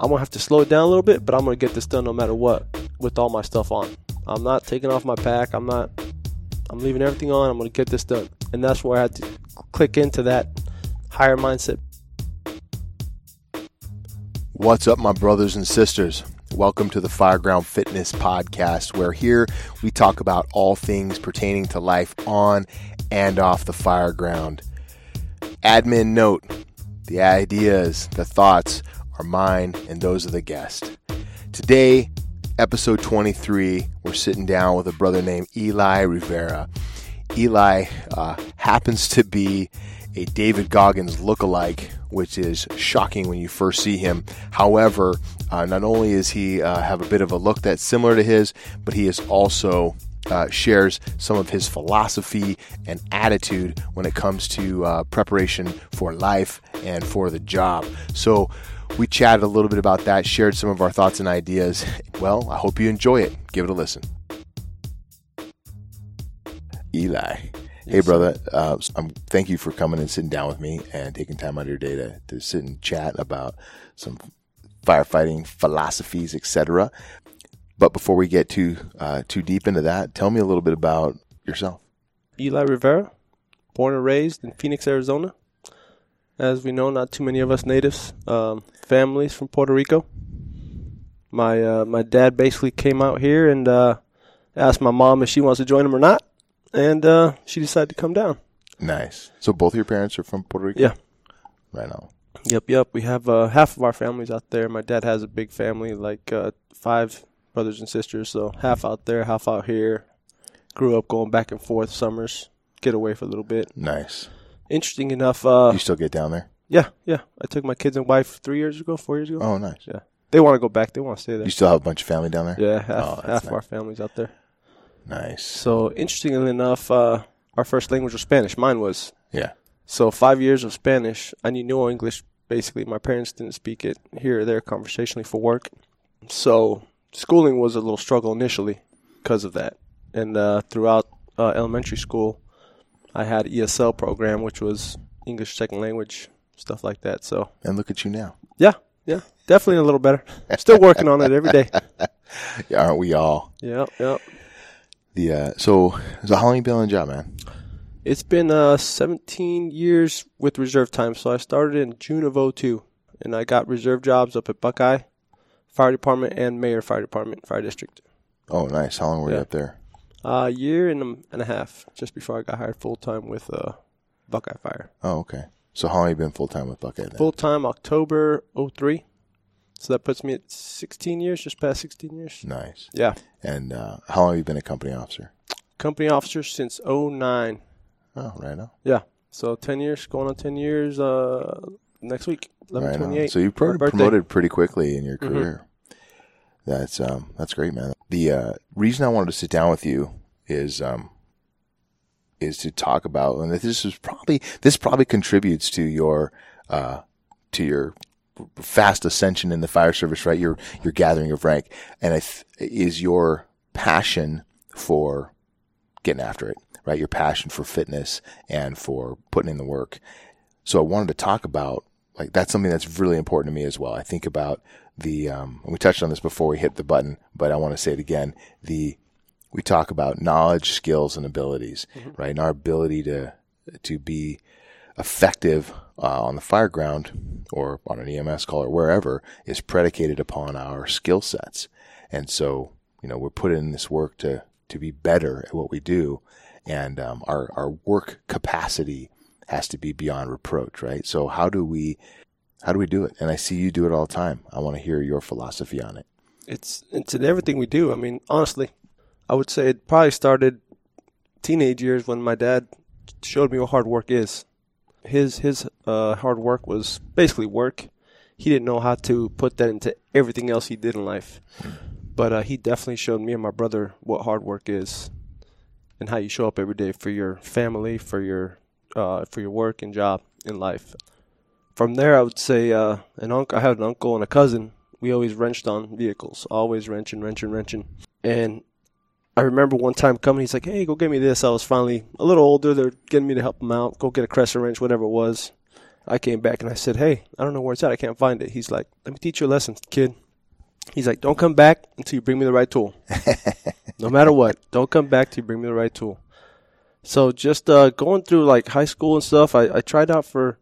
I'm gonna have to slow it down a little bit, but I'm gonna get this done no matter what with all my stuff on. I'm not taking off my pack. I'm not. I'm leaving everything on. I'm gonna get this done, and that's where I had to click into that higher mindset. What's up, my brothers and sisters? Welcome to the Fireground Fitness Podcast, where here we talk about all things pertaining to life on and off the fireground. Admin note the ideas, the thoughts are mine and those of the guest. Today, episode 23, we're sitting down with a brother named Ely Rivera. Eli uh, happens to be a David Goggins lookalike, which is shocking when you first see him. However, uh, not only is he uh, have a bit of a look that's similar to his, but he is also uh, shares some of his philosophy and attitude when it comes to uh, preparation for life and for the job. So we chatted a little bit about that, shared some of our thoughts and ideas. Well, I hope you enjoy it. Give it a listen. Ely. Hey, brother. Uh, um, thank you for coming and sitting down with me and taking time out of your day to, to sit and chat about some firefighting philosophies, etc. But before we get too uh, too deep into that, tell me a little bit about yourself. Ely Rivera, born and raised in Phoenix, Arizona. As we know, not too many of us natives, um, families from Puerto Rico. My uh, my dad basically came out here and uh, asked my mom if she wants to join him or not, and uh, she decided to come down. Nice. So both your parents are from Puerto Rico. Yeah. Right now. Yep, yep. We have uh, half of our families out there. My dad has a big family, like uh, five brothers and sisters, so half out there, half out here. Grew up going back and forth summers, get away for a little bit. Nice. Interesting enough, uh, You still get down there? yeah, yeah. I took my kids and wife three years ago, four years ago. Oh, nice. Yeah, they want to go back. They want to stay there. You still have a bunch of family down there? Yeah, half, Oh, half of nice. our families out there. Nice. So interestingly enough, uh, our first language was Spanish. Mine was. Yeah. So five years of Spanish. I knew no English. Basically, my parents didn't speak it here or there conversationally for work. So schooling was a little struggle initially because of that. And uh, throughout uh, elementary school, I had ESL program, which was English second language stuff like that. So And look at you now. yeah, yeah, definitely a little better. Still working on it every day. Yeah, aren't we all? Yep, yep. The uh, so so how long you been on the job, man? It's been uh, 17 years with reserve time. So I started in June of 02, and I got reserve jobs up at Buckeye Fire Department and Mayer Fire Department, Fire District. Oh, nice. How long were you up there? A year and a, and a half, just before I got hired full time with uh, Buckeye Fire. Oh, okay. So how long have you been full time with Buckeye then? Full time October 03. So that puts me at 16 years, just past 16 years. Nice. Yeah. And uh, how long have you been a company officer? Company officer since 09. Oh, right now. Yeah. So 10 years, going on 10 years uh, next week, Right on. 1128. So you pro- promoted pretty quickly in your Mhm. career. That's um that's great, man. The uh, reason I wanted to sit down with you is um is to talk about, and this is probably this probably contributes to your uh to your fast ascension in the fire service, right? Your your gathering of rank, and I th- is your passion for getting after it, right? Your passion for fitness and for putting in the work. So I wanted to talk about like that's something that's really important to me as well. I think about the um, we touched on this before we hit the button, but I want to say it again. The we talk about knowledge, skills, and abilities, right? And our ability to to be effective uh, on the fire ground or on an EMS call or wherever is predicated upon our skill sets. And so, you know, we're put in this work to to be better at what we do, and um, our our work capacity has to be beyond reproach, right? So how do we how do we do it? And I see you do it all the time. I want to hear your philosophy on it. it's it's in everything we do. I mean, honestly, I would say it probably started teenage years when my dad showed me what hard work is. His his uh, hard work was basically work. He didn't know how to put that into everything else he did in life, but uh, he definitely showed me and my brother what hard work is, and how you show up every day for your family, for your uh, for your work and job in life. From there, I would say uh, an uncle. I had an uncle and a cousin we always wrenched on vehicles, always wrenching, wrenching, wrenching. And I remember one time coming, he's like, "Hey, go get me this." I was finally a little older. They're getting me to help them out. Go get a Crescent wrench, whatever it was. I came back and I said, "Hey, I don't know where it's at. I can't find it." He's like, "Let me teach you a lesson, kid." He's like, "Don't come back until you bring me the right tool. no matter what, don't come back till you bring me the right tool." So just uh, going through like high school and stuff, I, I tried out for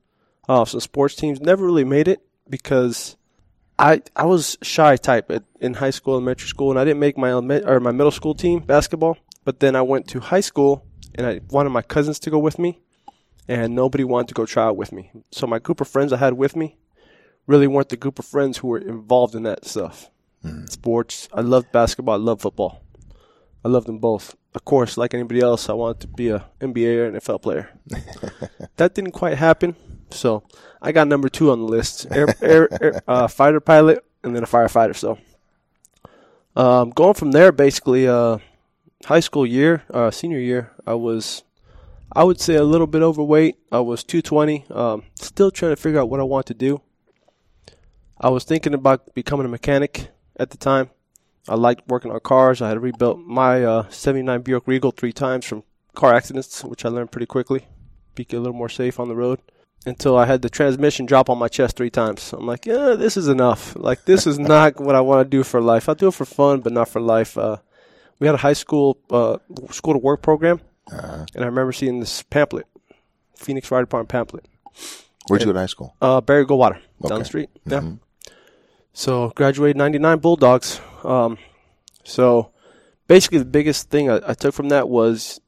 uh, some sports teams. Never really made it because I I was shy type in high school, elementary school, and I didn't make my element, or my middle school team basketball. But then I went to high school, and I wanted my cousins to go with me, and nobody wanted to go try out with me. So my group of friends I had with me really weren't the group of friends who were involved in that stuff. Hmm. Sports. I loved basketball. I loved football. I loved them both. Of course, like anybody else, I wanted to be a NBA or NFL player. that didn't quite happen. So I got number two on the list: air, air, air uh, fighter pilot, and then a firefighter. So um, going from there, basically, uh, high school year, uh, senior year, I was, I would say, a little bit overweight. I was 220. Um, still trying to figure out what I want to do. I was thinking about becoming a mechanic at the time. I liked working on cars. I had rebuilt my uh, 79 Buick Regal three times from car accidents, which I learned pretty quickly. Be a little more safe on the road until I had the transmission drop on my chest three times. I'm like, yeah, this is enough. Like, this is not what I want to do for life. I'll do it for fun, but not for life. Uh, we had a high school uh, school to work program, and I remember seeing this pamphlet, Phoenix Fire Department pamphlet. Where'd you go to high school? Uh, Barry Goldwater down the street. Yeah. So graduated '99 Bulldogs. Um, so basically, the biggest thing I, I took from that was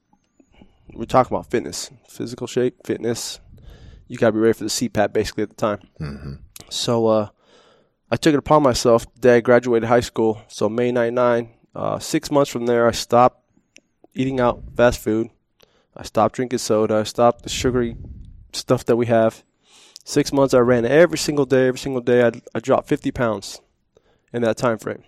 we're talking about fitness, physical shape, fitness. You gotta be ready for the CPAT basically at the time. So uh, I took it upon myself the day I graduated high school. So May '99. Uh, six months from there, I stopped eating out fast food. I stopped drinking soda. I stopped the sugary stuff that we have. Six months, I ran every single day. Every single day, I, I dropped 50 pounds in that time frame.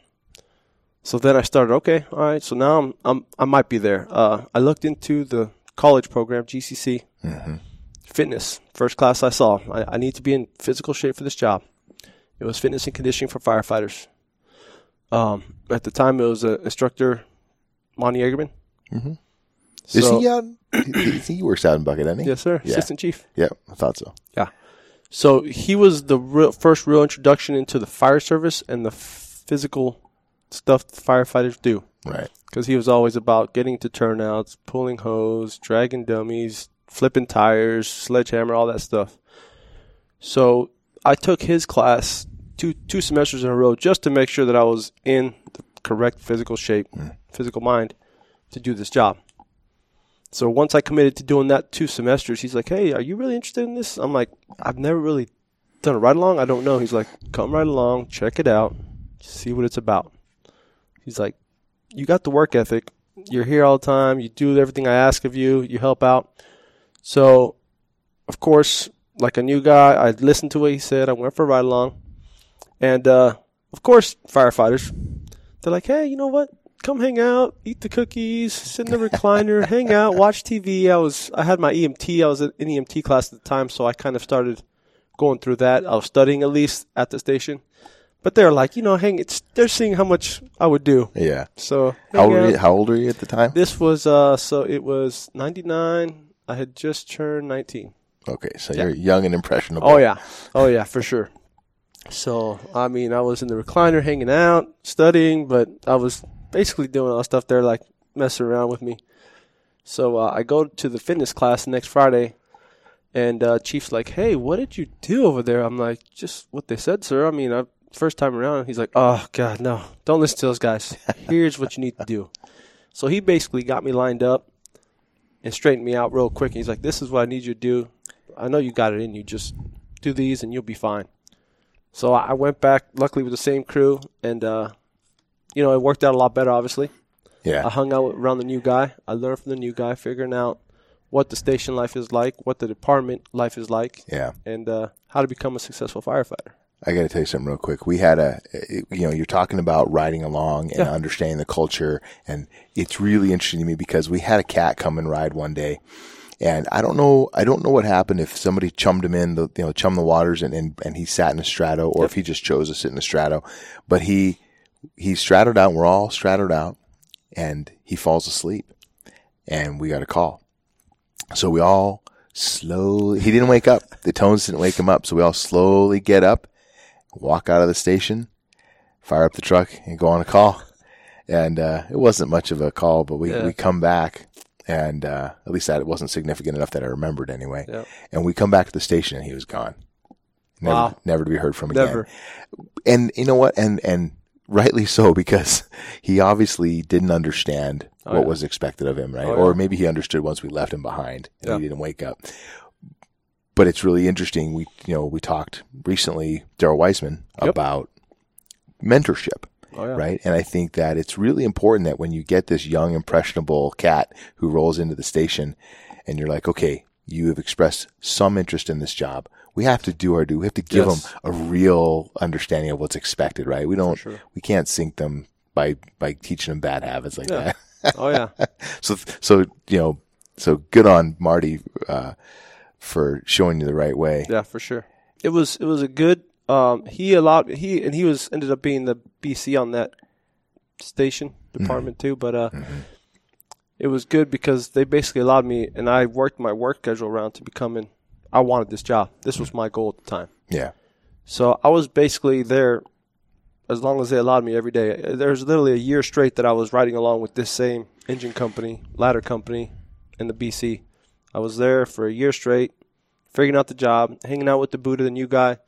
So then I started. Okay, all right. So now I'm, I'm I might be there. Uh, I looked into the college program, GCC, fitness. First class I saw. I, I need to be in physical shape for this job. It was fitness and conditioning for firefighters. Um, at the time, it was uh, instructor Monty Egerman. Mm-hmm. Is he out? he, he works out in Buckeye, doesn't he? Yes, sir. Yeah. Assistant chief. Yeah, I thought so. Yeah. So he was the real, first real introduction into the fire service and the physical stuff firefighters do. Right. Because he was always about getting to turnouts, pulling hose, dragging dummies, flipping tires, sledgehammer, all that stuff. So I took his class two two semesters in a row just to make sure that I was in the correct physical shape, hmm. physical mind to do this job. So once I committed to doing that two semesters, he's like, "Hey, are you really interested in this?" I'm like, "I've never really done a ride along. I don't know." He's like, "Come right along, check it out, see what it's about." He's like, "You got the work ethic. You're here all the time. You do everything I ask of you. You help out." So, of course, like a new guy, I listened to what he said. I went for a ride along, and uh, of course, firefighters, they're like, "Hey, you know what? Come hang out, eat the cookies, sit in the recliner, hang out, watch TV." I was, I had my EMT. I was in EMT class at the time, so I kind of started going through that. I was studying at least at the station, but they're like, you know, hang. It's they're seeing how much I would do. Yeah. So How old, were you, how old were you at the time? This was uh, so it was ninety nine. I had just turned nineteen. Okay, so Yeah. you're young and impressionable. Oh yeah, oh yeah, for sure. So I mean, I was in the recliner hanging out, studying, but I was basically doing all stuff there, like messing around with me. So uh, I go to the fitness class next Friday, and uh, Chief's like, "Hey, what did you do over there?" I'm like, "Just what they said, sir." I mean, I, first time around. He's like, "Oh God, no! Don't listen to those guys. Here's what you need to do." So he basically got me lined up and straightened me out real quick. He's like, "This is what I need you to do. I know you got it in you. Just do these and you'll be fine." So I went back, luckily with the same crew, and uh, you know it worked out a lot better. Obviously, Yeah. I hung out around the new guy. I learned from the new guy, figuring out what the station life is like, what the department life is like, yeah. and uh, how to become a successful firefighter. I got to tell you something real quick. We had a, you know, you're talking about riding along and Yeah. understanding the culture, and it's really interesting to me because we had a cat come and ride one day, and I don't know, I don't know what happened if somebody chummed him in the, you know, chummed the waters and and, and he sat in a strato, or if he just chose to sit in a strato, but he he stratoed out. We're all straddled out, and he falls asleep, and we got a call. So we all slowly. He didn't wake up. The tones didn't wake him up. So we all slowly get up, walk out of the station, fire up the truck, and go on a call. And uh, it wasn't much of a call, but we, Yeah. we come back, and uh, at least that it wasn't significant enough that I remembered anyway. Yep. And we come back to the station, and he was gone. Never, Wow. never to be heard from again Never. and you know what and and rightly so because he obviously didn't understand Oh, what yeah. was expected of him right Oh, or yeah. maybe he understood once we left him behind and Yeah. he didn't wake up but it's really interesting we you know we talked recently daryl weissman Yep. about mentorship Oh, yeah. right and i think that it's really important that when you get this young impressionable cat who rolls into the station and you're like okay you have expressed some interest in this job we have to do our due we have to give Yes. them a real understanding of what's expected right we don't sure. we can't sink them by by teaching them bad habits like Yeah. that Oh yeah. so so you know so good on marty uh, for showing you the right way Yeah, for sure. It was it was a good. Um, he allowed he and he was ended up being the BC on that station department too. But uh, it was good because they basically allowed me, and I worked my work schedule around to becoming. I wanted this job. This was my goal at the time. yeah So I was basically there as long as they allowed me every day. There's literally a year straight that I was riding along with this same engine company, ladder company, in the BC. I was there for a year straight, figuring out the job, hanging out with the Buddha, the new guy,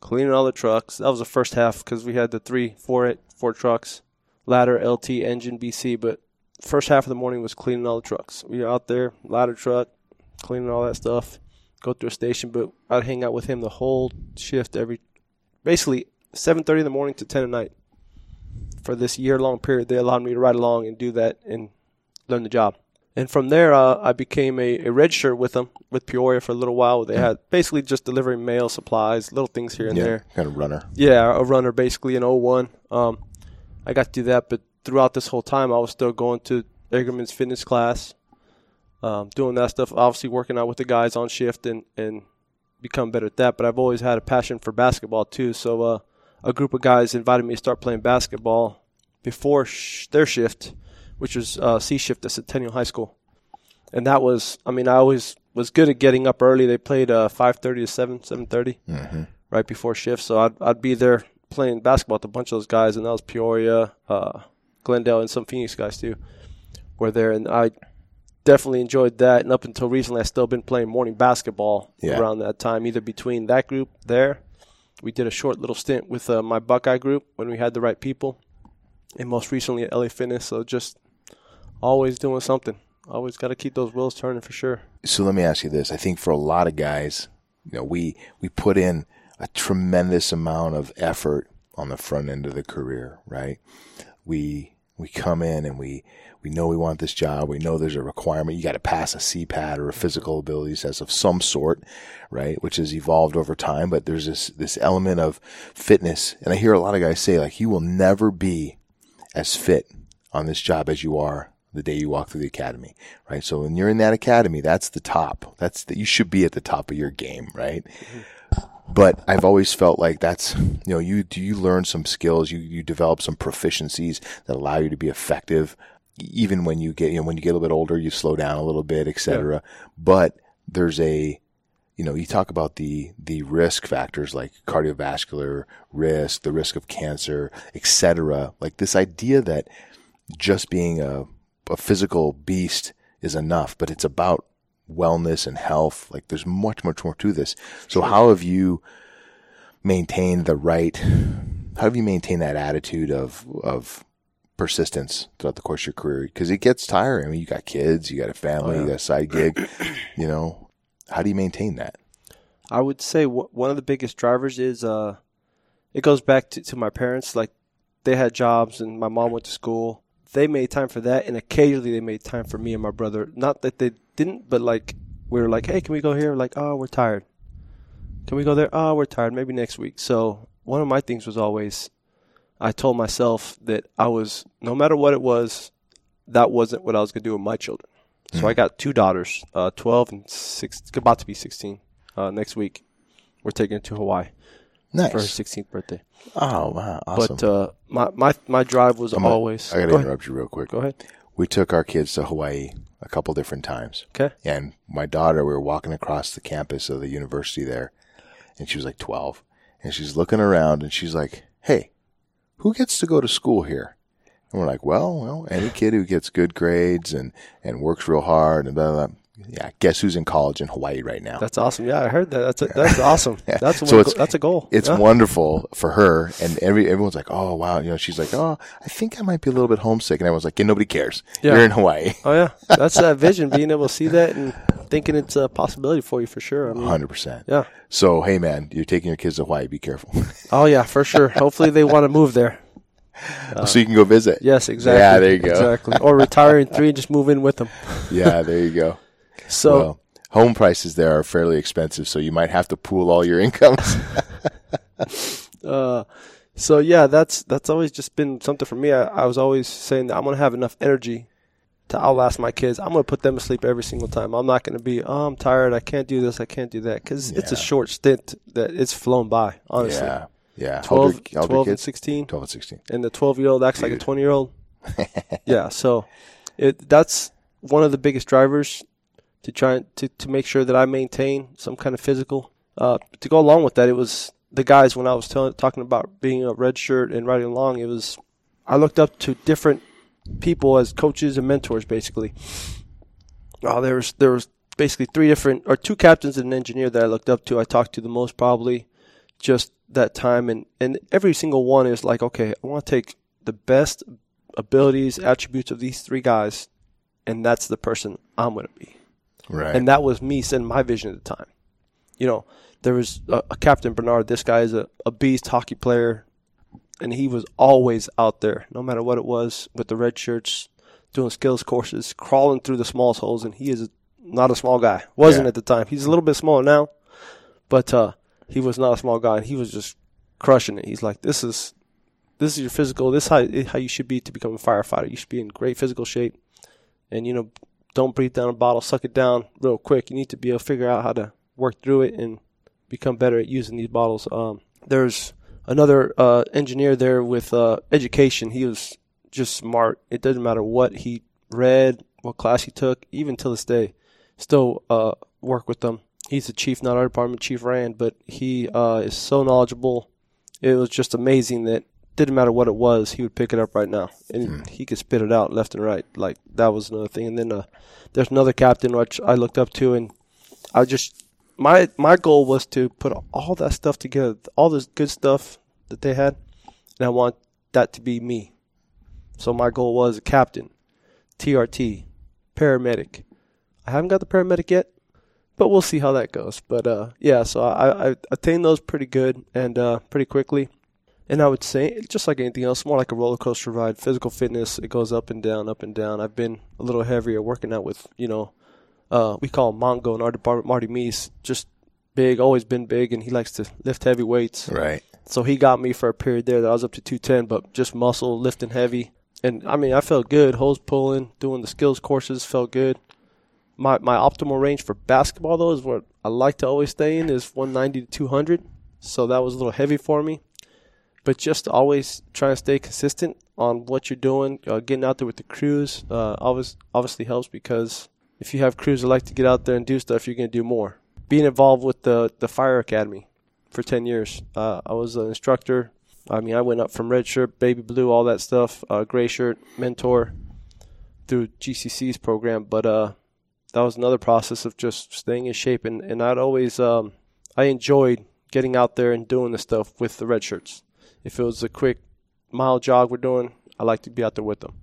cleaning all the trucks. That was the first half because we had the three, four, eight, four trucks, ladder, LT, engine, BC. But first half of the morning was cleaning all the trucks. We were out there, ladder truck, cleaning all that stuff. Go through a station, but I'd hang out with him the whole shift every basically 7:30 in the morning to 10 at night. For this year-long period, they allowed me to ride along and do that and learn the job. And from there, uh, I became a, a register with them with Peoria for a little while. They had basically just delivering mail, supplies, little things here and yeah there. kind of runner Yeah, a runner basically in 01. Um, I got to do that, but throughout this whole time, I was still going to Eggerman's fitness class, um, doing that stuff. Obviously, working out with the guys on shift and and become better at that. But I've always had a passion for basketball too. So uh, a group of guys invited me to start playing basketball before sh- their shift, which was uh, C shift at Centennial High School, and that was. I mean, I always was good at getting up early. They played uh, 5:30 to 7, 7:30 mm-hmm. right before shift. So I'd I'd be there playing basketball with a bunch of those guys, and that was Peoria, uh, Glendale, and some Phoenix guys too. Were there, and I definitely enjoyed that. And up until recently, I still been playing morning basketball Yeah. around that time, either between that group there. We did a short little stint with uh, my Buckeye group when we had the right people, and most recently at LA Fitness. So just always doing something. Always got to keep those wheels turning for sure. so let me ask you this. I think for a lot of guys, you know, we we put in a tremendous amount of effort on the front end of the career, right? We we come in and we we know we want this job. We know there's a requirement. You got to pass a CPAT or a physical abilities test of some sort, right? Which has evolved over time. But there's this this element of fitness, and I hear a lot of guys say like, you will never be as fit on this job as you are the day you walk through the academy, right? So when you're in that academy, that's the top. That's that you should be at the top of your game, right? Mm-hmm. But I've always felt like that's, you know, you, do you learn some skills, you, you develop some proficiencies that allow you to be effective. Even when you get, you know, when you get a little bit older, you slow down a little bit, etc. cetera. But there's a, you know, you talk about the the risk factors like cardiovascular risk, the risk of cancer, etc. Like this idea that just being a, a physical beast is enough, but it's about wellness and health. Like there's much, much more to this. So how have you maintained the right, how have you maintained that attitude of, of persistence throughout the course of your career? Cause it gets tiring. I mean, you got kids, you got a family, Oh, yeah. you got a side gig, you know, how do you maintain that? I would say wh- one of the biggest drivers is uh, it goes back to, to my parents. Like they had jobs and my mom went to school. They made time for that, and occasionally they made time for me and my brother. Not that they didn't, but like we were like, hey, can we go here? Like, oh, we're tired. Can we go there? Oh, we're tired. Maybe next week. So one of my things was always, I told myself that I was no matter what it was, that wasn't what I was gonna do with my children. So I got two daughters, uh, twelve and six, about to be sixteen uh, next week. We're taking to Hawaii for her 16th birthday. Oh, wow. Awesome. But uh, my, my my drive was I'm gonna- always. I got to go, ahead. interrupt you real quick. go ahead. we took our kids to Hawaii a couple different times. Okay. And my daughter, we were walking across the campus of the university there, and she was like 12. And she's looking around and she's like, Hey, who gets to go to school here? And we're like, Well, well, any kid who gets good grades and, and works real hard and blah, blah, blah. Yeah, guess who's in college in Hawaii right now? That's awesome. Yeah, I heard that. That's a, that's awesome. That's So it's- that's a goal. It's yeah. wonderful for her, and every everyone's like, "Oh wow," you know. She's like, "Oh, I think I might be a little bit homesick," and everyone's like, "Yeah, nobody cares. Yeah. You're in Hawaii." Oh yeah, that's that vision. Being able to see that and thinking it's a possibility for you for sure. Hundred percent. yeah. So, hey, man, you're taking your kids to Hawaii. Be careful, Oh yeah, for sure. Hopefully they want to move there. so you can go visit. Yes, exactly. Yeah, there you go. Exactly. Or retire in three and just move in with them. Yeah, there you go. So well, home prices there are fairly expensive, so you might have to pool all your incomes. Uh, so yeah, that's that's always just been something for me. I, I was always saying that I'm gonna have enough energy to outlast my kids. I'm gonna put them to sleep every single time. I'm not gonna be, oh, I'm tired. I can't do this. I can't do that because it's a short stint that it's flown by. Honestly, yeah, yeah. 12, old are- how old are 12 your and 16, Twelve and sixteen. and the 12 year old acts like a 20 year old. yeah, so it that's one of the biggest drivers to try to to make sure that I maintain some kind of physical. Uh, to go along with that, it was the guys when I was talking about being a red shirt and riding along. It was I looked up to different people as coaches and mentors, basically. Uh, there was there was basically three different or two captains and an engineer that I looked up to. I talked to the most probably just that time, and and every single one is like, okay, I want to take the best abilities, attributes of these three guys, and that's the person I'm going to be. Right. And that was me setting my vision at the time. You know, there was a, a Captain Bernard. This guy is a, a beast hockey player, and he was always out there, no matter what it was, with the red shirts, doing skills courses, crawling through the smallest holes. And he is not a small guy. Wasn't Yeah. at the time. He's a little bit smaller now, but uh, he was not a small guy, and he was just crushing it. He's like, this is this is your physical. This is how how you should be to become a firefighter. You should be in great physical shape, and you know, don't breathe down a bottle. Suck it down real quick. You need to be able to figure out how to work through it and become better at using these bottles. Um, there's another uh, engineer there with uh, education. He was just smart. It doesn't matter what he read, what class he took, even till this day, still uh, work with them. He's the chief, not our department, Chief Rand, but he uh, is so knowledgeable. It was just amazing that didn't matter what it was, he would pick it up right now, and he could spit it out left and right. Like that was another thing. And then uh, there's another captain which I looked up to, and I just my my goal was to put all that stuff together, all this good stuff that they had, and I want that to be me. So my goal was a captain, TRT, paramedic. I haven't got the paramedic yet, but we'll see how that goes. But uh, yeah, so I, I attained those pretty good and uh, pretty quickly. And I would say, just like anything else, more like a roller coaster ride. Physical fitness, it goes up and down, up and down. I've been a little heavier working out with, you know, uh, we call him Mongo in our department, Marty Meese. Just big, always been big, and he likes to lift heavy weights. right. So he got me for a period there that I was up to 210, but just muscle, lifting heavy. And I mean, I felt good. Hose pulling, doing the skills courses felt good. My my optimal range for basketball though is what I like to always stay in is 190 to 200. So that was a little heavy for me. But just always try to stay consistent on what you're doing, uh, getting out there with the crews, uh, always obviously helps because if you have crews that like to get out there and do stuff, you're going to do more. Being involved with the the fire academy for 10 years. Uh, I was an instructor. I mean, I went up from red shirt, baby blue, all that stuff, uh, gray shirt, mentor through GCC's program. But uh, that was another process of just staying in shape. And, and I'd always, um, I enjoyed getting out there and doing the stuff with the red shirts. If it was a quick mile jog we're doing, I like to be out there with them.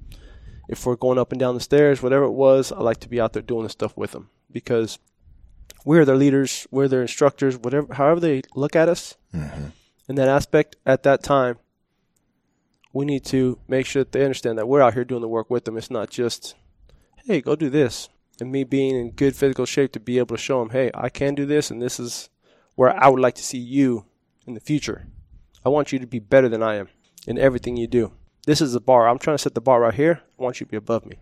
If we're going up and down the stairs, whatever it was, I like to be out there doing the stuff with them because we're their leaders, we're their instructors, whatever, however they look at us mm-hmm. in that aspect at that time. We need to make sure that they understand that we're out here doing the work with them. It's not just, hey, go do this. And me being in good physical shape to be able to show them, hey, I can do this, and this is where I would like to see you in the future. I want you to be better than I am in everything you do. This is the bar. I'm trying to set the bar right here. I want you to be above me.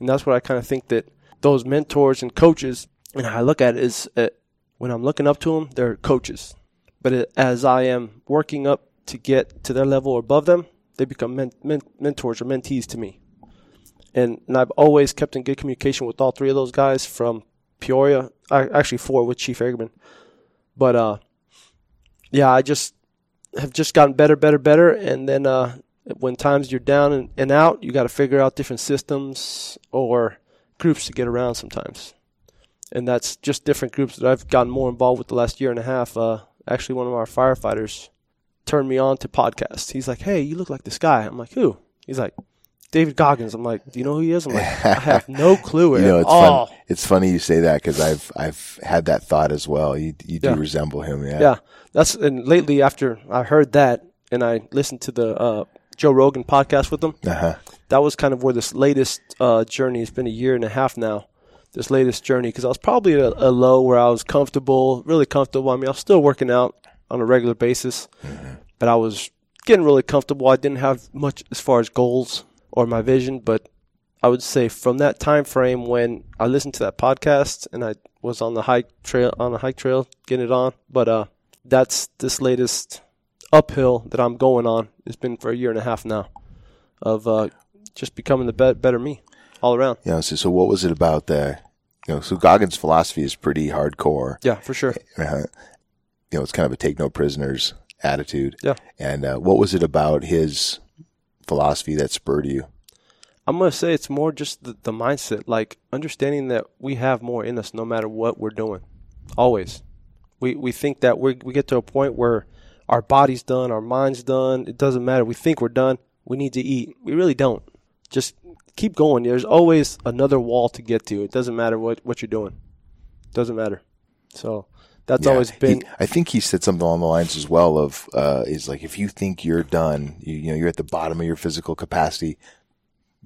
And that's what I kind of think that those mentors and coaches, and I look at it is uh, when I'm looking up to them, they're coaches. But it, as I am working up to get to their level or above them, they become men, men, mentors or mentees to me. and, and I've always kept in good communication with all three of those guys from Peoria. I, actually, four with Chief Eggman. But uh, yeah, I just have just gotten better, better, better. And then uh, when times you're down and, and out, you got to figure out different systems or groups to get around sometimes. And that's just different groups that I've gotten more involved with the last year and a half. Uh, actually, one of our firefighters turned me on to podcasts. He's like, "Hey, you look like this guy." I'm like, "Who?" He's like, "David Goggins." I'm like, "Do you know who he is?" I'm like, "I have no clue." You know, at it's all. fun. It's funny you say that because I've I've had that thought as well. You you do Yeah. resemble him, yeah. Yeah, that's and lately after I heard that and I listened to the uh, Joe Rogan podcast with him, Uh-huh. that was kind of where this latest uh, journey. It's been a year and a half now. This latest journey because I was probably at a, a low where I was comfortable, really comfortable. I mean, I was still working out on a regular basis, but I was getting really comfortable. I didn't have much as far as goals or my vision, but I would say from that time frame when I listened to that podcast and I was on the hike trail on the hike trail getting it on. But uh, that's this latest uphill that I'm going on. It's been for a year and a half now of uh, just becoming the be- better me all around. Know, so, so what was it about the, you know, so Goggins' philosophy is pretty hardcore. Yeah, for sure. Uh, you know, it's kind of a take no prisoners attitude. Yeah. And uh, what was it about his philosophy that spurred you? I'm gonna say it's more just the, the mindset, like understanding that we have more in us no matter what we're doing. Always, we we think that we we get to a point where our body's done, our mind's done. It doesn't matter. We think we're done. We need to eat. We really don't. Just keep going. There's always another wall to get to. It doesn't matter what what you're doing. It doesn't matter. So that's Yeah. always been. He- I think he said something along the lines as well of, uh, is like, if you think you're done, you, you know, you're at the bottom of your physical capacity,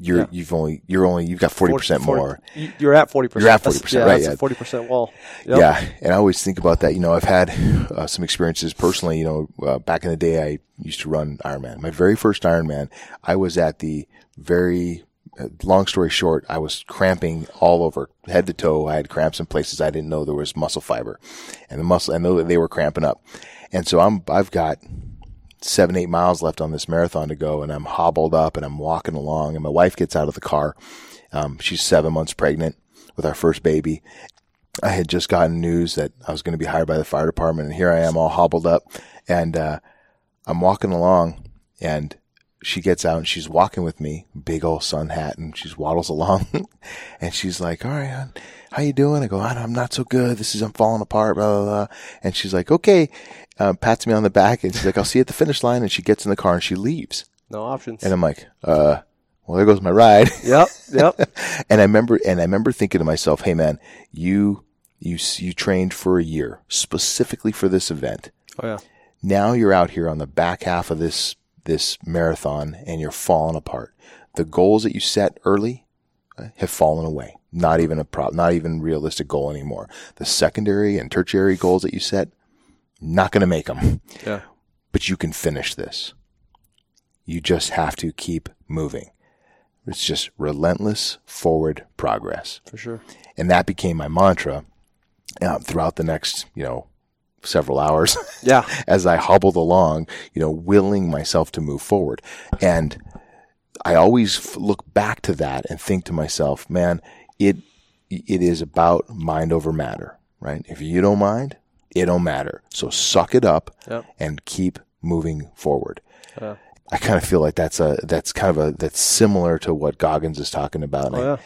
you're, Yeah. you've only, you're only, you've got 40% 40 more. you- You're at forty percent. You're at 40%, yeah, right, That's yeah. forty percent wall. Yep. Yeah, and I always think about that. You know, I've had uh, some experiences personally. You know, uh, back in the day, I used to run Ironman. My very first Ironman, I was at the very. Uh, long story short, I was cramping all over, head to toe. I had cramps in places I didn't know there was muscle fiber, and the muscle. I know that they were cramping up, and so I'm. I've got seven, eight miles left on this marathon to go, and I'm hobbled up, and I'm walking along, and my wife gets out of the car. Um, she's seven months pregnant with our first baby, I had just gotten news that I was going to be hired by the fire department, and here I am all hobbled up, and uh, I'm walking along, and she gets out and she's walking with me, big old sun hat, and she waddles along, and she's like, "All right, hon, how you doing?" I go, "I'm not so good. This is I'm falling apart." Blah blah blah. And she's like, "Okay," uh, pats me on the back, and she's like, "I'll see you at the finish line." And she gets in the car and she leaves, No options. and I'm like, "Uh." Well, there goes my ride. yep. Yep. and I remember, and I remember thinking to myself, "Hey, man, you you you trained for a year specifically for this event. Oh yeah. Now you're out here on the back half of this this marathon, and you're falling apart. The goals that you set early uh, have fallen away. Not even a prop, not even realistic goal anymore. The secondary and tertiary goals that you set, not going to make them. Yeah. But you can finish this. You just have to keep moving. It's just relentless forward progress For sure. and that became my mantra um, throughout the next you know several hours Yeah. as I hobbled along, you know, willing myself to move forward. And I always f- look back to that and think to myself, man, it it is about mind over matter, right? If you don't mind, it don't matter. So suck it up Yep. and keep moving forward. Yeah. I kind of feel like that's a that's kind of a that's similar to what Goggins is talking about. Oh yeah.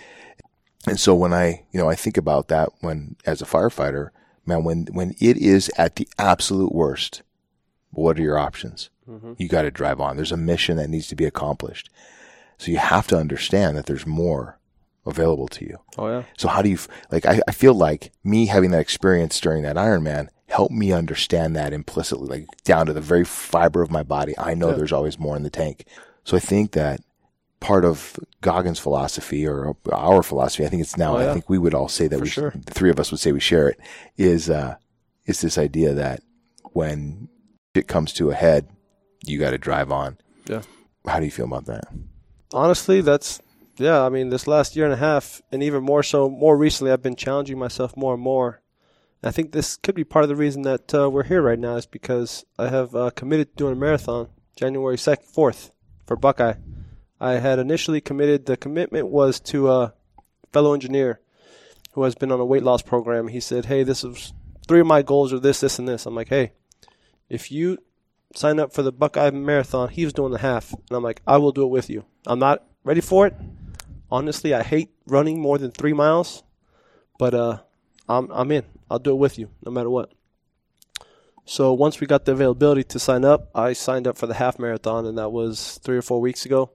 and so when I, you know, I think about that when as a firefighter, man, when when it is at the absolute worst, what are your options? Mm-hmm. You got to drive on. There's a mission that needs to be accomplished. So you have to understand that there's more available to you. Oh yeah. So how do you like? I, I feel like me having that experience during that Ironman helped me understand that implicitly, like down to the very fiber of my body. I know Yeah. there's always more in the tank. So I think that part of Goggins' philosophy or our philosophy, I think it's now. Oh, yeah. I think we would all say that For we, sure. the three of us would say we share it. Is uh, is this idea that when it comes to a head, you got to drive on. Yeah. How do you feel about that? Honestly, that's yeah. I mean, this last year and a half, and even more so, more recently, I've been challenging myself more and more. I think this could be part of the reason that uh, we're here right now is because I have uh, committed to doing a marathon January second, fourth for Buckeye. I had initially committed. The commitment was to a fellow engineer who has been on a weight loss program. He said, "Hey, this is three of my goals are this, this, and this." I'm like, "Hey, if you sign up for the Buckeye Marathon, he was doing the half, and I'm like, I will do it with you. I'm not ready for it. Honestly, I hate running more than three miles, but uh, I'm I'm in. I'll do it with you, no matter what." So once we got the availability to sign up, I signed up for the half marathon, and that was three or four weeks ago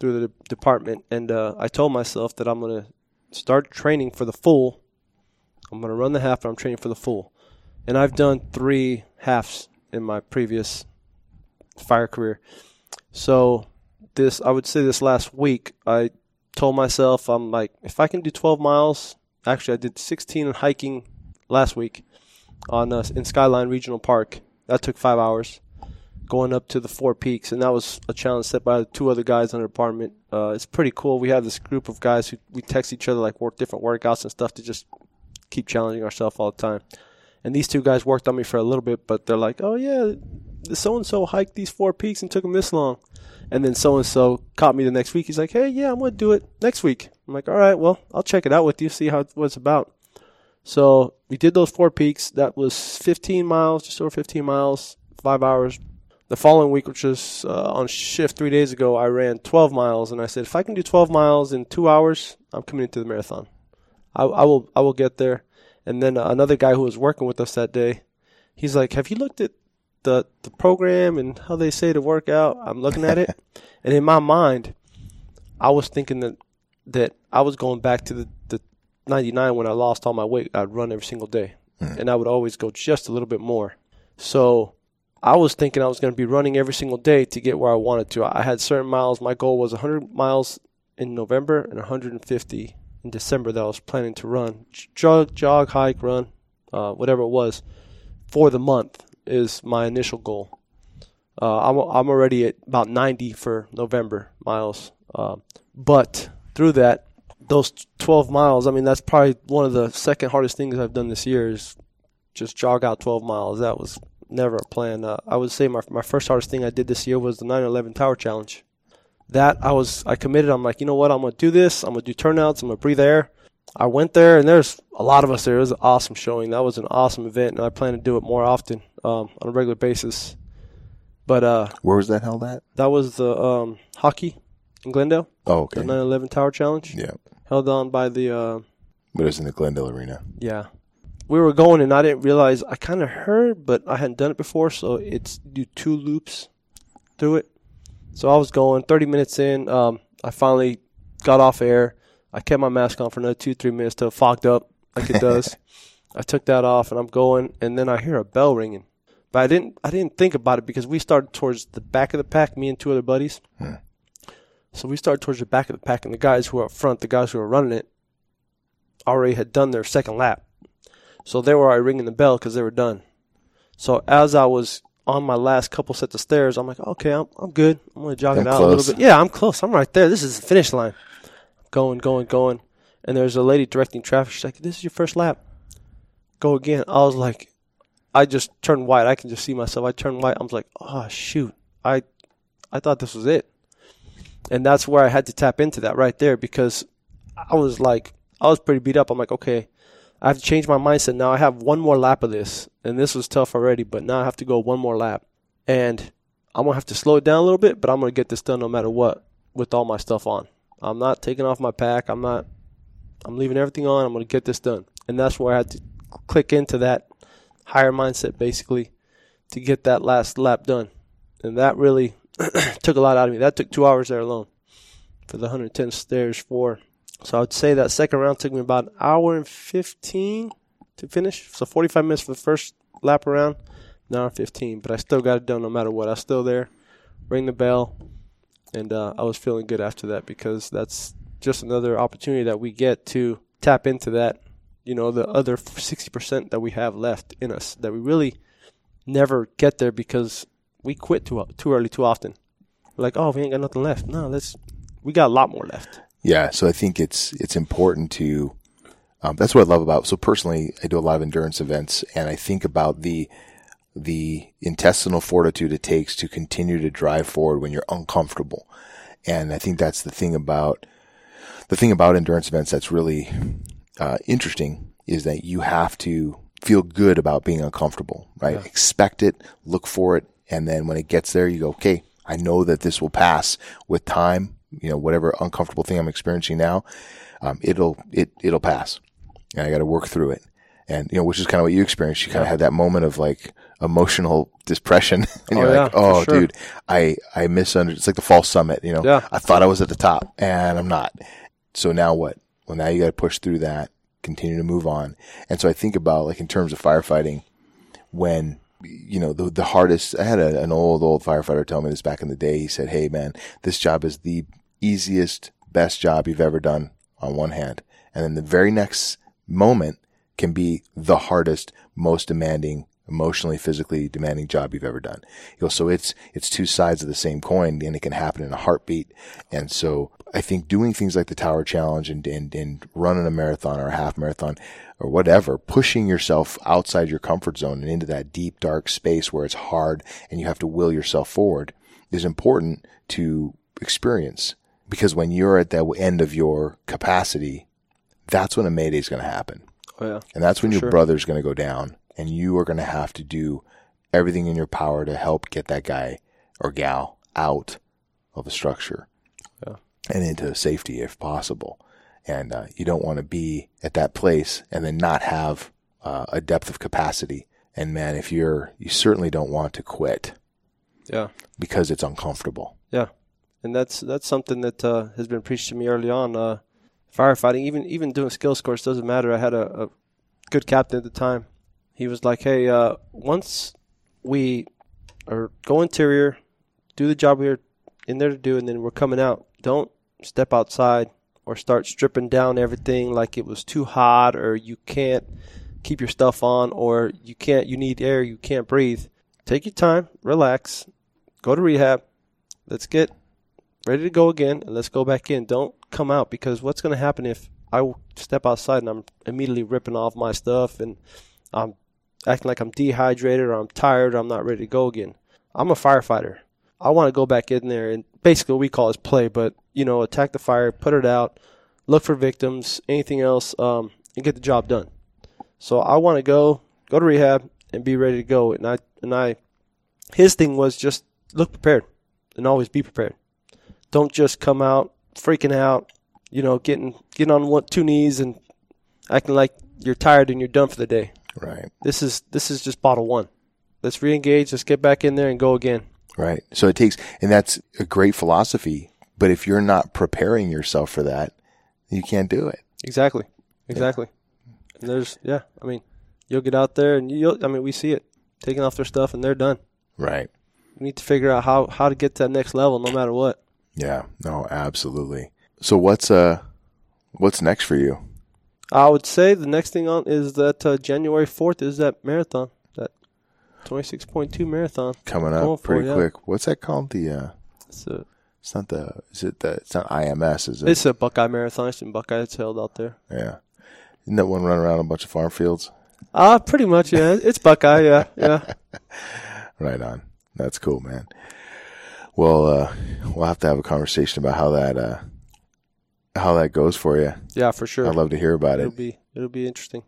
through the department. And uh, I told myself that I'm to start training for the full. I'm to run the half, but I'm training for the full. And I've done three halves in my previous fire career. So this, I would say, this last week, I told myself I'm like, if I can do 12 miles. Actually, I did 16 in hiking last week on uh, in Skyline Regional Park. That took five hours, going up to the four peaks, and that was a challenge set by two other guys in the department. Uh, it's pretty cool. We have this group of guys who we text each other like work different workouts and stuff to just keep challenging ourselves all the time. And these two guys worked on me for a little bit, but they're like, "Oh yeah, so and so hiked these four peaks and took them this long." And then so and so caught me the next week. He's like, "Hey, yeah, I'm gonna do it next week." I'm like, "All right, well, I'll check it out with you, see how what it's about." So we did those four peaks. That was 15 miles, just over 15 miles, five hours. The following week, which was uh, on shift three days ago, I ran 12 miles, and I said, if I can do 12 miles in two hours, I'm coming into the marathon. I, I will, I will get there. And then another guy who was working with us that day, he's like, "Have you looked at the the program and how they say to work out?" I'm looking at it, and in my mind, I was thinking that that I was going back to the, the 99 when I lost all my weight, I'd run every single day. Mm. And I would always go just a little bit more. So I was thinking I was going to be running every single day to get where I wanted to. I had certain miles. My goal was 100 miles in November and 150 in December that I was planning to run. Jog, jog hike, run, uh, whatever it was, for the month is my initial goal. Uh, I'm I'm already at about 90 for November miles, uh, but through that, those 12 miles, I mean, that's probably one of the second hardest things I've done this year is just jog out 12 miles. That was never a plan. Uh, I would say my, my first hardest thing I did this year was the 9/11 Tower Challenge. That I was, I committed. I'm like, you know what? I'm going to do this. I'm going to do turnouts. I'm going to breathe air. I went there and there's a lot of us there. It was an awesome showing. That was an awesome event and I plan to do it more often, um, on a regular basis. But, uh, where was that held at? That was the, um, hockey in Glendale. Oh, okay. The 9/11 Tower Challenge. Yeah held on by the. Uh, but it was in the Glendale Arena. Yeah, we were going, and I didn't realize. I kind of heard, but I hadn't done it before, so it's do two loops through it. So I was going. Thirty minutes in, um, I finally got off air. I kept my mask on for another two, three minutes till it fogged up like it does. I took that off, and I'm going, and then I hear a bell ringing. But I didn't. I didn't think about it because we started towards the back of the pack. Me and two other buddies. Hmm. So we started towards the back of the pack, and the guys who were up front, the guys who were running it, already had done their second lap. So they were already ringing the bell because they were done. So as I was on my last couple sets of stairs, I'm like, okay, I'm I'm good. I'm gonna jog I'm it out close. a little bit. Yeah, I'm close. I'm right there. This is the finish line. Going, going, going. And there's a lady directing traffic. She's like, "This is your first lap. Go again." I was like, I just turned white. I can just see myself. I turned white. I was like, oh shoot. I I thought this was it and that's where I had to tap into that right there because I was like, I was pretty beat up. I'm like, okay, I have to change my mindset now. I have one more lap of this, and this was tough already, but now I have to go one more lap, and I'm gonna have to slow it down a little bit, but I'm gonna get this done no matter what with all my stuff on. I'm not taking off my pack. I'm not. I'm leaving everything on. I'm gonna get this done, and that's where I had to click into that higher mindset basically to get that last lap done, and that really took a lot out of me. That took two hours there alone for the 110 stairs four. So I would say that second round took me about an hour and 15 to finish. So 45 minutes for the first lap around, an hour and 15. But I still got it done no matter what. I was still there, ring the bell, and uh, I was feeling good after that because that's just another opportunity that we get to tap into that, you know, the other 60% that we have left in us that we really never get there because we quit too too early too often. Like, oh, we ain't got nothing left. No, let's. We got a lot more left. Yeah, so I think it's it's important to. Um, that's what I love about. So personally, I do a lot of endurance events, and I think about the the intestinal fortitude it takes to continue to drive forward when you're uncomfortable. And I think that's the thing about the thing about endurance events that's really uh, interesting is that you have to feel good about being uncomfortable, right? Yeah. Expect it, look for it, and then when it gets there, you go, okay, I know that this will pass with time. You know, whatever uncomfortable thing I'm experiencing now, um, it'll it it'll pass, and I got to work through it. And you know, which is kind of what you experienced. You kind of had that moment of like emotional depression, and Oh, you're yeah, like, "Oh, sure. dude, I I misunderstood." It's like the false summit. You know, Yeah. I thought I was at the top, and I'm not. So now what? Well, now you got to push through that, continue to move on. And so I think about like in terms of firefighting, when you know the the hardest. I had a, an old old firefighter tell me this back in the day. He said, "Hey man, this job is the easiest, best job you've ever done on one hand, and then the very next moment can be the hardest, most demanding." Emotionally, physically demanding job you've ever done. You know, so it's it's two sides of the same coin, and it can happen in a heartbeat. And so, I think doing things like the Tower Challenge and and, and running a marathon or a half marathon or whatever, pushing yourself outside your comfort zone and into that deep, dark space where it's hard and you have to will yourself forward is important to experience. Because when you're at the end of your capacity, that's when a mayday is going to happen. Oh yeah. And that's when For your sure. brother's going to go down and you are going to have to do everything in your power to help get that guy or gal out of the structure Yeah. and into safety if possible. And uh, you don't want to be at that place and then not have uh, a depth of capacity. And man, if you're, you certainly don't want to quit Yeah. because it's uncomfortable. Yeah, and that's that's something that uh, has been preached to me early on. Firefighting, even even doing skill scores doesn't matter. I had a, a good captain at the time. He was like, "Hey, uh, once we are go interior, do the job we are in there to do, and then we're coming out. Don't step outside or start stripping down everything like it was too hot or you can't keep your stuff on or you can't you need air you can't breathe. Take your time, relax, go to rehab." let's get ready to go again and let's go back in. Don't come out because what's going to happen if I step outside and I'm immediately ripping off my stuff and I'm acting like I'm dehydrated or I'm tired or I'm not ready to go again. I'm a firefighter. I want to go back in there and basically what we call is play, but you know, attack the fire, put it out, look for victims, anything else, um, and get the job done. So I want to go, go to rehab and be ready to go. And I, and I, his thing was just look prepared and always be prepared. Don't just come out freaking out, you know, getting getting on one two knees and acting like you're tired and you're done for the day. Right. This is this is just bottle one. Let's re-engage. Let's get back in there and go again. Right. So it takes, and that's a great philosophy. But if you're not preparing yourself for that, you can't do it. Exactly, exactly. And there's yeah. I mean, you'll get out there and you'll. I mean, we see it taking off their stuff and they're done. Right. We need to figure out how how to get to that next level, no matter what. Yeah. No, absolutely. So what's, uh, what's next for you? I would say the next thing on is that uh, January fourth is that marathon, that twenty six point two marathon. Coming Going up for pretty yeah. quick. What's that called? The, uh, It's a it's not the, is it the, it's not IMS, is it? it's a Buckeye marathon. It's in Buckeye. It's held out there. yeah. Isn't that one running around a bunch of farm fields? Ah, pretty much. Yeah, it's Buckeye. Yeah, yeah. Right on. That's cool, man. Well, uh, we'll have to have a conversation about how that, uh, how that goes for you. Yeah, for sure. I'd love to hear about It'll it. be it'll be interesting.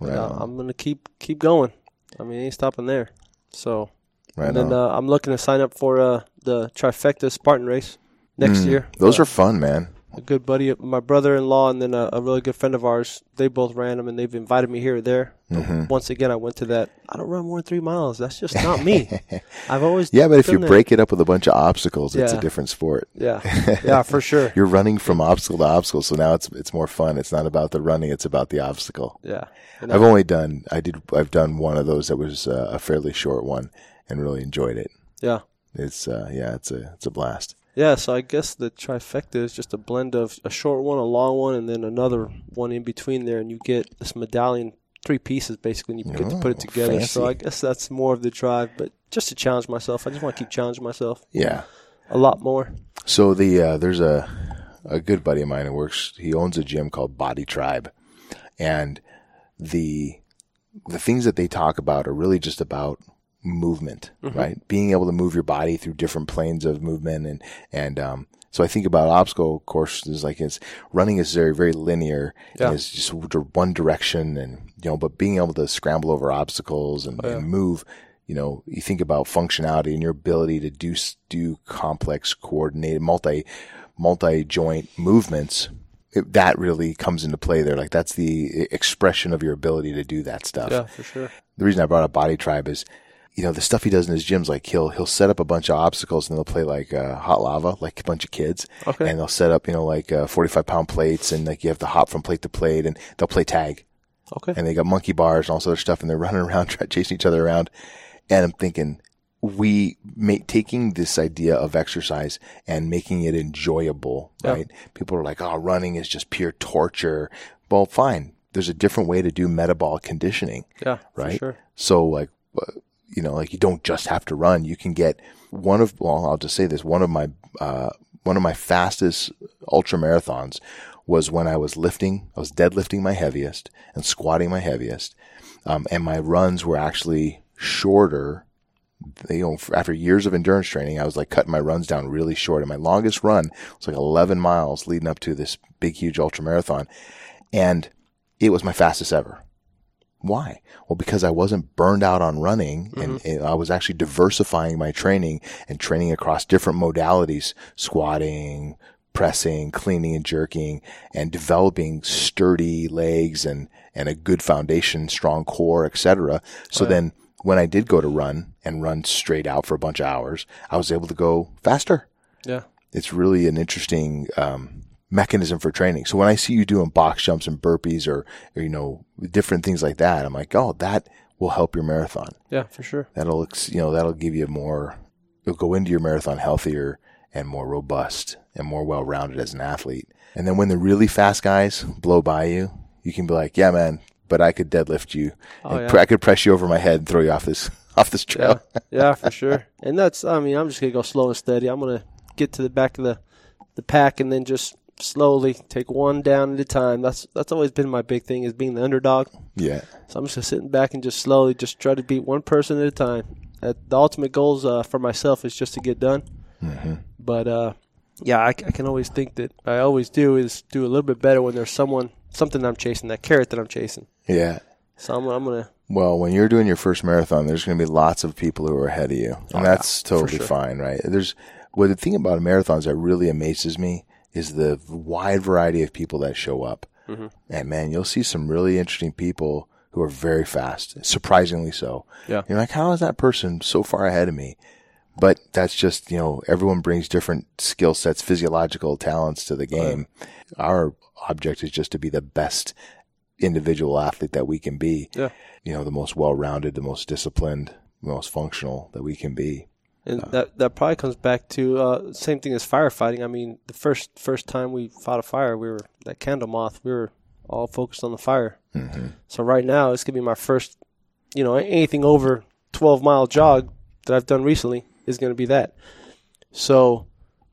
Right on. I'm gonna keep keep going. I mean, ain't stopping there. So Right and then uh, I'm looking to sign up for uh, the trifecta Spartan race next Mm, year. Those Uh, are fun, man. A good buddy, of my brother-in-law, and then a, a really good friend of ours. They both ran them, and they've invited me here or there. Mhm. Once again, I went to that. I don't run more than three miles. That's just not me. I've always Yeah, but if you that. break it up with a bunch of obstacles, it's a different sport. yeah, yeah, for sure. You're running from obstacle to obstacle, so now it's it's more fun. It's not about the running; it's about the obstacle. Yeah, and I've I- only done I did I've done one of those that was uh, a fairly short one and really enjoyed it. yeah, It's uh, yeah, it's a it's a blast. Yeah. So I guess the trifecta is just a blend of a short one, a long one, and then another one in between there, and you get this medallion, three pieces basically, and you get to put it Oh, together. So. I guess that's more of the drive, but just to challenge myself. I just want to keep challenging myself Yeah. a lot more. So the uh, there's a a good buddy of mine who works. He owns a gym called Body Tribe, and the the things that they talk about are really just about movement, right? Being able to move your body through different planes of movement and and um, So I think about obstacle courses like it's running is very, very linear. Yeah. And it's just one direction and, you know, but being able to scramble over obstacles and, Oh, yeah. and move, you know, you think about functionality and your ability to do, do complex coordinated multi, multi joint movements. It, that really comes into play there. Like that's the expression of your ability to do that stuff Yeah, for sure. the reason I brought up Body Tribe is, you know, the stuff he does in his gyms, like he'll he'll set up a bunch of obstacles and they'll play like uh, hot lava, like a bunch of kids, Okay. and they'll set up, you know, like uh, forty five pound plates and like you have to hop from plate to plate, and they'll play tag, Okay. and they got monkey bars and all this other stuff, and they're running around try, chasing each other around, and I'm thinking. We make taking this idea of exercise and making it enjoyable, Yeah. right? People are like, "Oh, running is just pure torture." Well, fine. There's a different way to do metabolic conditioning. Yeah, Right. Sure. So like, uh, you know, like you don't just have to run. You can get one of, well, I'll just say this. One of my, uh, one of my fastest ultra marathons was when I was lifting, I was deadlifting my heaviest and squatting my heaviest. Um, and my runs were actually shorter. You know, after years of endurance training, I was like cutting my runs down really short. And my longest run was like 11 miles leading up to this big, huge ultra marathon. And it was my fastest ever. Why? Well, because I wasn't burned out on running and, and I was actually diversifying my training and training across different modalities, squatting, pressing, cleaning and jerking and developing sturdy legs and, and a good foundation, strong core, etc. So then when I did go to run and run straight out for a bunch of hours, I was able to go faster Yeah. it's really an interesting um, mechanism for training. So when I see you doing box jumps and burpees or, or you know different things like that, I'm like, oh, that will help your marathon. Yeah, for sure. That'll you know that'll give you more. You'll go into your marathon healthier and more robust and more well rounded as an athlete. And then when the really fast guys blow by you, you can be like, yeah, man, but I could deadlift you. Oh, and yeah. I could press you over my head and throw you off this off this trail. Yeah, yeah, for sure. And that's, I mean, I'm just gonna go slow and steady. I'm gonna get to the back of the the pack and then just slowly take one down at a time. That's that's always been my big thing is being the underdog. Yeah. So I'm just sitting back and just slowly just try to beat one person at a time. Uh, the ultimate goals uh, for myself is just to get done. hmm But uh, yeah, I can always think that I always do is do a little bit better when there's someone something I'm chasing, that carrot that I'm chasing. Yeah. So I'm, I'm gonna Well, when you're doing your first marathon, there's going to be lots of people who are ahead of you, and Oh, that's for totally sure. fine, right? There's well, the thing about marathons that really amazes me is the wide variety of people that show up, Mhm. and man, you'll see some really interesting people who are very fast, surprisingly so. Yeah. you're like, how is that person so far ahead of me? But that's just you know, everyone brings different skill sets, physiological talents to the game. Our object is just to be the best individual athlete that we can be yeah. you know, the most well-rounded, the most disciplined, the most functional that we can be. And that that probably comes back to uh, same thing as firefighting. I mean, the first first time we fought a fire, we were that candle moth. We were all focused on the fire. Mm-hmm. So right now, it's gonna be my first. You know, anything over twelve mile jog that I've done recently is gonna be that. So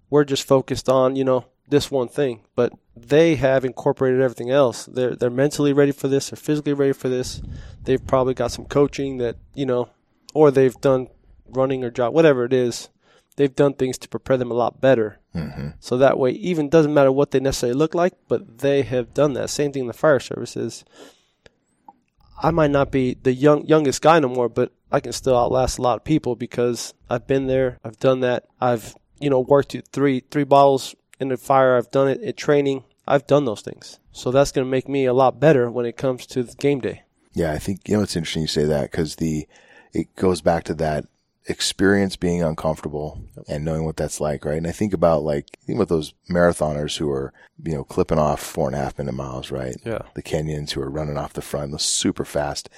we're just focused on you know this one thing, but they have incorporated everything else. They're they're mentally ready for this. They're physically ready for this. They've probably got some coaching that you know, or they've done running or jog, whatever it is. They've done things to prepare them a lot better. Mm-hmm. So that way, even doesn't matter what they necessarily look like, but they have done that. Same thing in the fire services. I might not be the young youngest guy no more, but I can still outlast a lot of people because I've been there. I've done that. I've you know worked through three three bottles in the fire. I've done it at training. I've done those things. So that's going to make me a lot better when it comes to the game day. Yeah, I think you know it's interesting you say that because the it goes back to that experience being uncomfortable and knowing what that's like, right? And I think about like think about those marathoners who are you know clipping off four and a half minute miles, right? Yeah. The Kenyans who are running off the front, those super fast,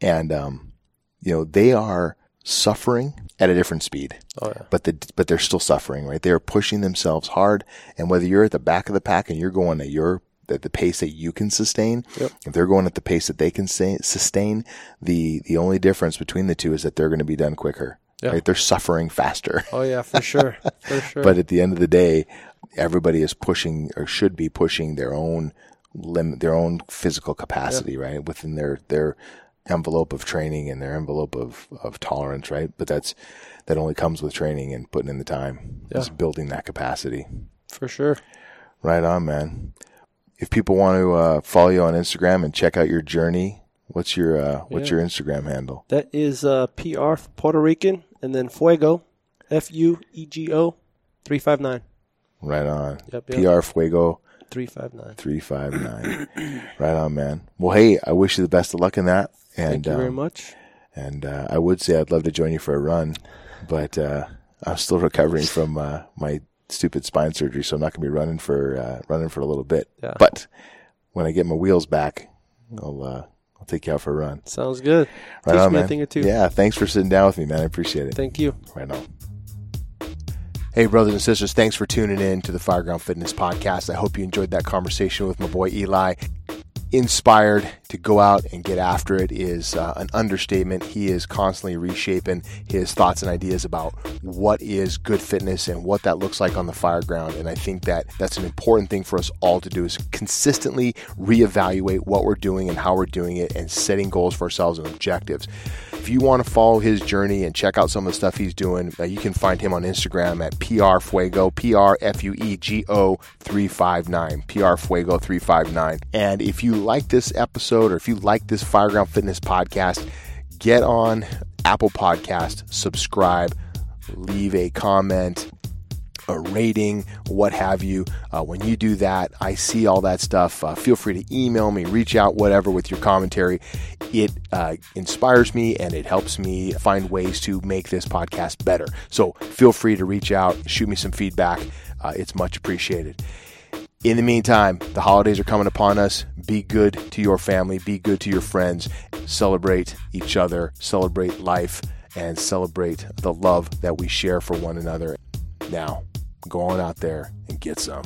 and um, you know they are suffering at a different speed. Oh yeah. but the but they're still suffering, right? They're pushing themselves hard, and whether you're at the back of the pack and you're going at your at the pace that you can sustain, Yep. if they're going at the pace that they can sa- sustain, the the only difference between the two is that they're going to be done quicker. Yeah. Right? They're suffering faster. Oh yeah, for sure, for sure. But at the end of the day, everybody is pushing or should be pushing their own limit, their own physical capacity, right? Within their, their envelope of training and their envelope of, of tolerance, right? But that's, that only comes with training and putting in the time, Yeah. just building that capacity. For sure. Right on, man. If people want to uh, follow you on Instagram and check out your journey, what's your uh, what's Yeah. your Instagram handle? That is uh, PR Puerto Rican, and then Fuego, F U E G O, three five nine. Right on. Yep, yep. PR Fuego Three five nine. three five nine. right on, man. Well, hey, I wish you the best of luck in that. And Thank you very um, much. And uh, I would say I'd love to join you for a run, but uh, I'm still recovering from uh, my stupid spine surgery, so I'm not going to be running for uh, running for a little bit. Yeah. But when I get my wheels back, I'll uh, I'll take you out for a run. Sounds good. Right Teach on, me man. a thing or two. Yeah, thanks for sitting down with me, man. I appreciate it. Thank you. Right on. Hey, brothers and sisters, thanks for tuning in to the Fireground Fitness Podcast. I hope you enjoyed that conversation with my boy Ely. Inspired to go out and get after it is uh, an understatement. He is constantly reshaping his thoughts and ideas about what is good fitness and what that looks like on the fire ground. And I think that that's an important thing for us all to do is consistently reevaluate what we're doing and how we're doing it and setting goals for ourselves and objectives. If you want to follow his journey and check out some of the stuff he's doing, uh, you can find him on Instagram at prfuego, P R F U E G O 359, prfuego 359. And if you like this episode or if you like this Fireground Fitness podcast, get on Apple Podcast, subscribe, leave a comment, a rating, what have you. Uh, when you do that, I see all that stuff. Uh, feel free to email me, reach out, whatever, with your commentary. It uh, inspires me and it helps me find ways to make this podcast better. So feel free to reach out, shoot me some feedback. Uh, it's much appreciated. In the meantime, the holidays are coming upon us. Be good to your family, be good to your friends, celebrate each other, celebrate life, and celebrate the love that we share for one another. Now, go on out there and get some.